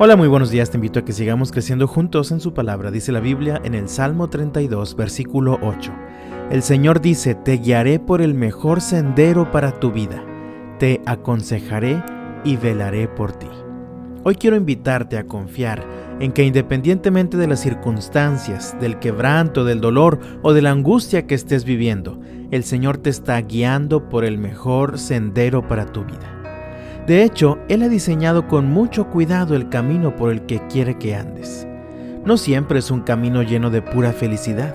Hola, muy buenos días. Te invito a que sigamos creciendo juntos en su palabra. Dice la Biblia en el Salmo 32, versículo 8. El Señor dice, te guiaré por el mejor sendero para tu vida. Te aconsejaré y velaré por ti. Hoy quiero invitarte a confiar en que independientemente de las circunstancias, del quebranto, del dolor o de la angustia que estés viviendo, el Señor te está guiando por el mejor sendero para tu vida. De hecho, Él ha diseñado con mucho cuidado el camino por el que quiere que andes. No siempre es un camino lleno de pura felicidad.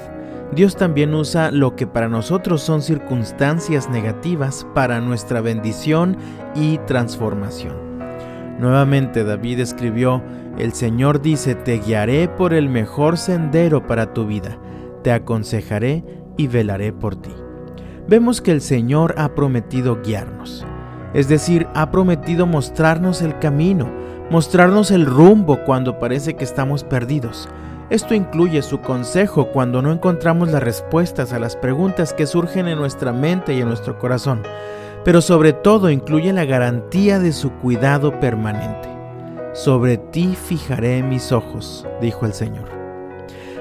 Dios también usa lo que para nosotros son circunstancias negativas para nuestra bendición y transformación. Nuevamente David escribió, El Señor dice, te guiaré por el mejor sendero para tu vida, te aconsejaré y velaré por ti. Vemos que el Señor ha prometido guiarnos es decir, ha prometido mostrarnos el camino, mostrarnos el rumbo cuando parece que estamos perdidos. Esto incluye su consejo cuando no encontramos las respuestas a las preguntas que surgen en nuestra mente y en nuestro corazón, pero sobre todo incluye la garantía de su cuidado permanente. Sobre ti fijaré mis ojos, dijo el Señor.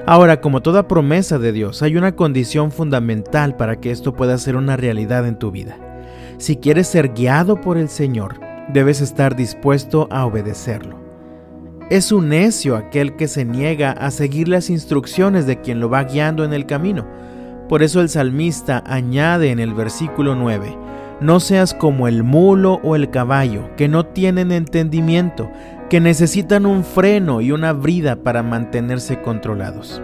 Ahora, como toda promesa de Dios, hay una condición fundamental para que esto pueda ser una realidad en tu vida. Si quieres ser guiado por el Señor, debes estar dispuesto a obedecerlo. Es un necio aquel que se niega a seguir las instrucciones de quien lo va guiando en el camino. Por eso el salmista añade en el versículo 9, no seas como el mulo o el caballo, que no tienen entendimiento, que necesitan un freno y una brida para mantenerse controlados.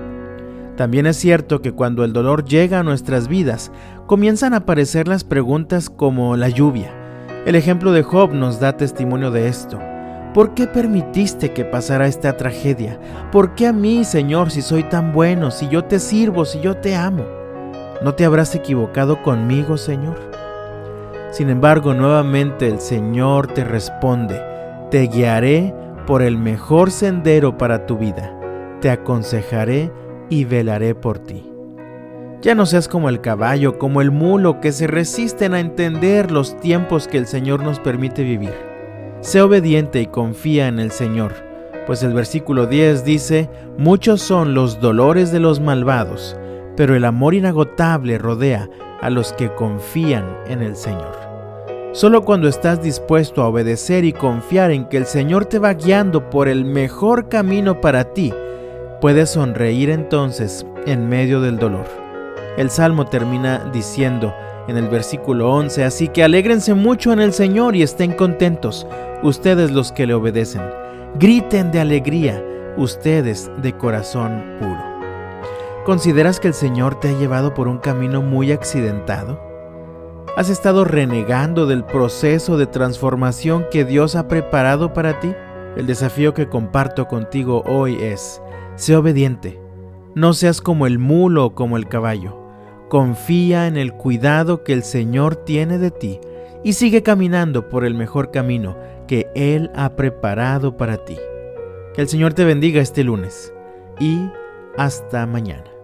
También es cierto que cuando el dolor llega a nuestras vidas, comienzan a aparecer las preguntas como la lluvia. El ejemplo de Job nos da testimonio de esto. ¿Por qué permitiste que pasara esta tragedia? ¿Por qué a mí, Señor, si soy tan bueno, si yo te sirvo, si yo te amo? ¿No te habrás equivocado conmigo, Señor? Sin embargo, nuevamente el Señor te responde, te guiaré por el mejor sendero para tu vida, te aconsejaré y velaré por ti. Ya no seas como el caballo, como el mulo, que se resisten a entender los tiempos que el Señor nos permite vivir. Sé obediente y confía en el Señor, pues el versículo 10 dice, Muchos son los dolores de los malvados, pero el amor inagotable rodea a los que confían en el Señor. Solo cuando estás dispuesto a obedecer y confiar en que el Señor te va guiando por el mejor camino para ti, Puedes sonreír entonces en medio del dolor. El salmo termina diciendo en el versículo 11, así que alégrense mucho en el Señor y estén contentos, ustedes los que le obedecen. Griten de alegría, ustedes de corazón puro. ¿Consideras que el Señor te ha llevado por un camino muy accidentado? ¿Has estado renegando del proceso de transformación que Dios ha preparado para ti? El desafío que comparto contigo hoy es, Sé obediente. No seas como el mulo o como el caballo. Confía en el cuidado que el Señor tiene de ti y sigue caminando por el mejor camino que Él ha preparado para ti. Que el Señor te bendiga este lunes y hasta mañana.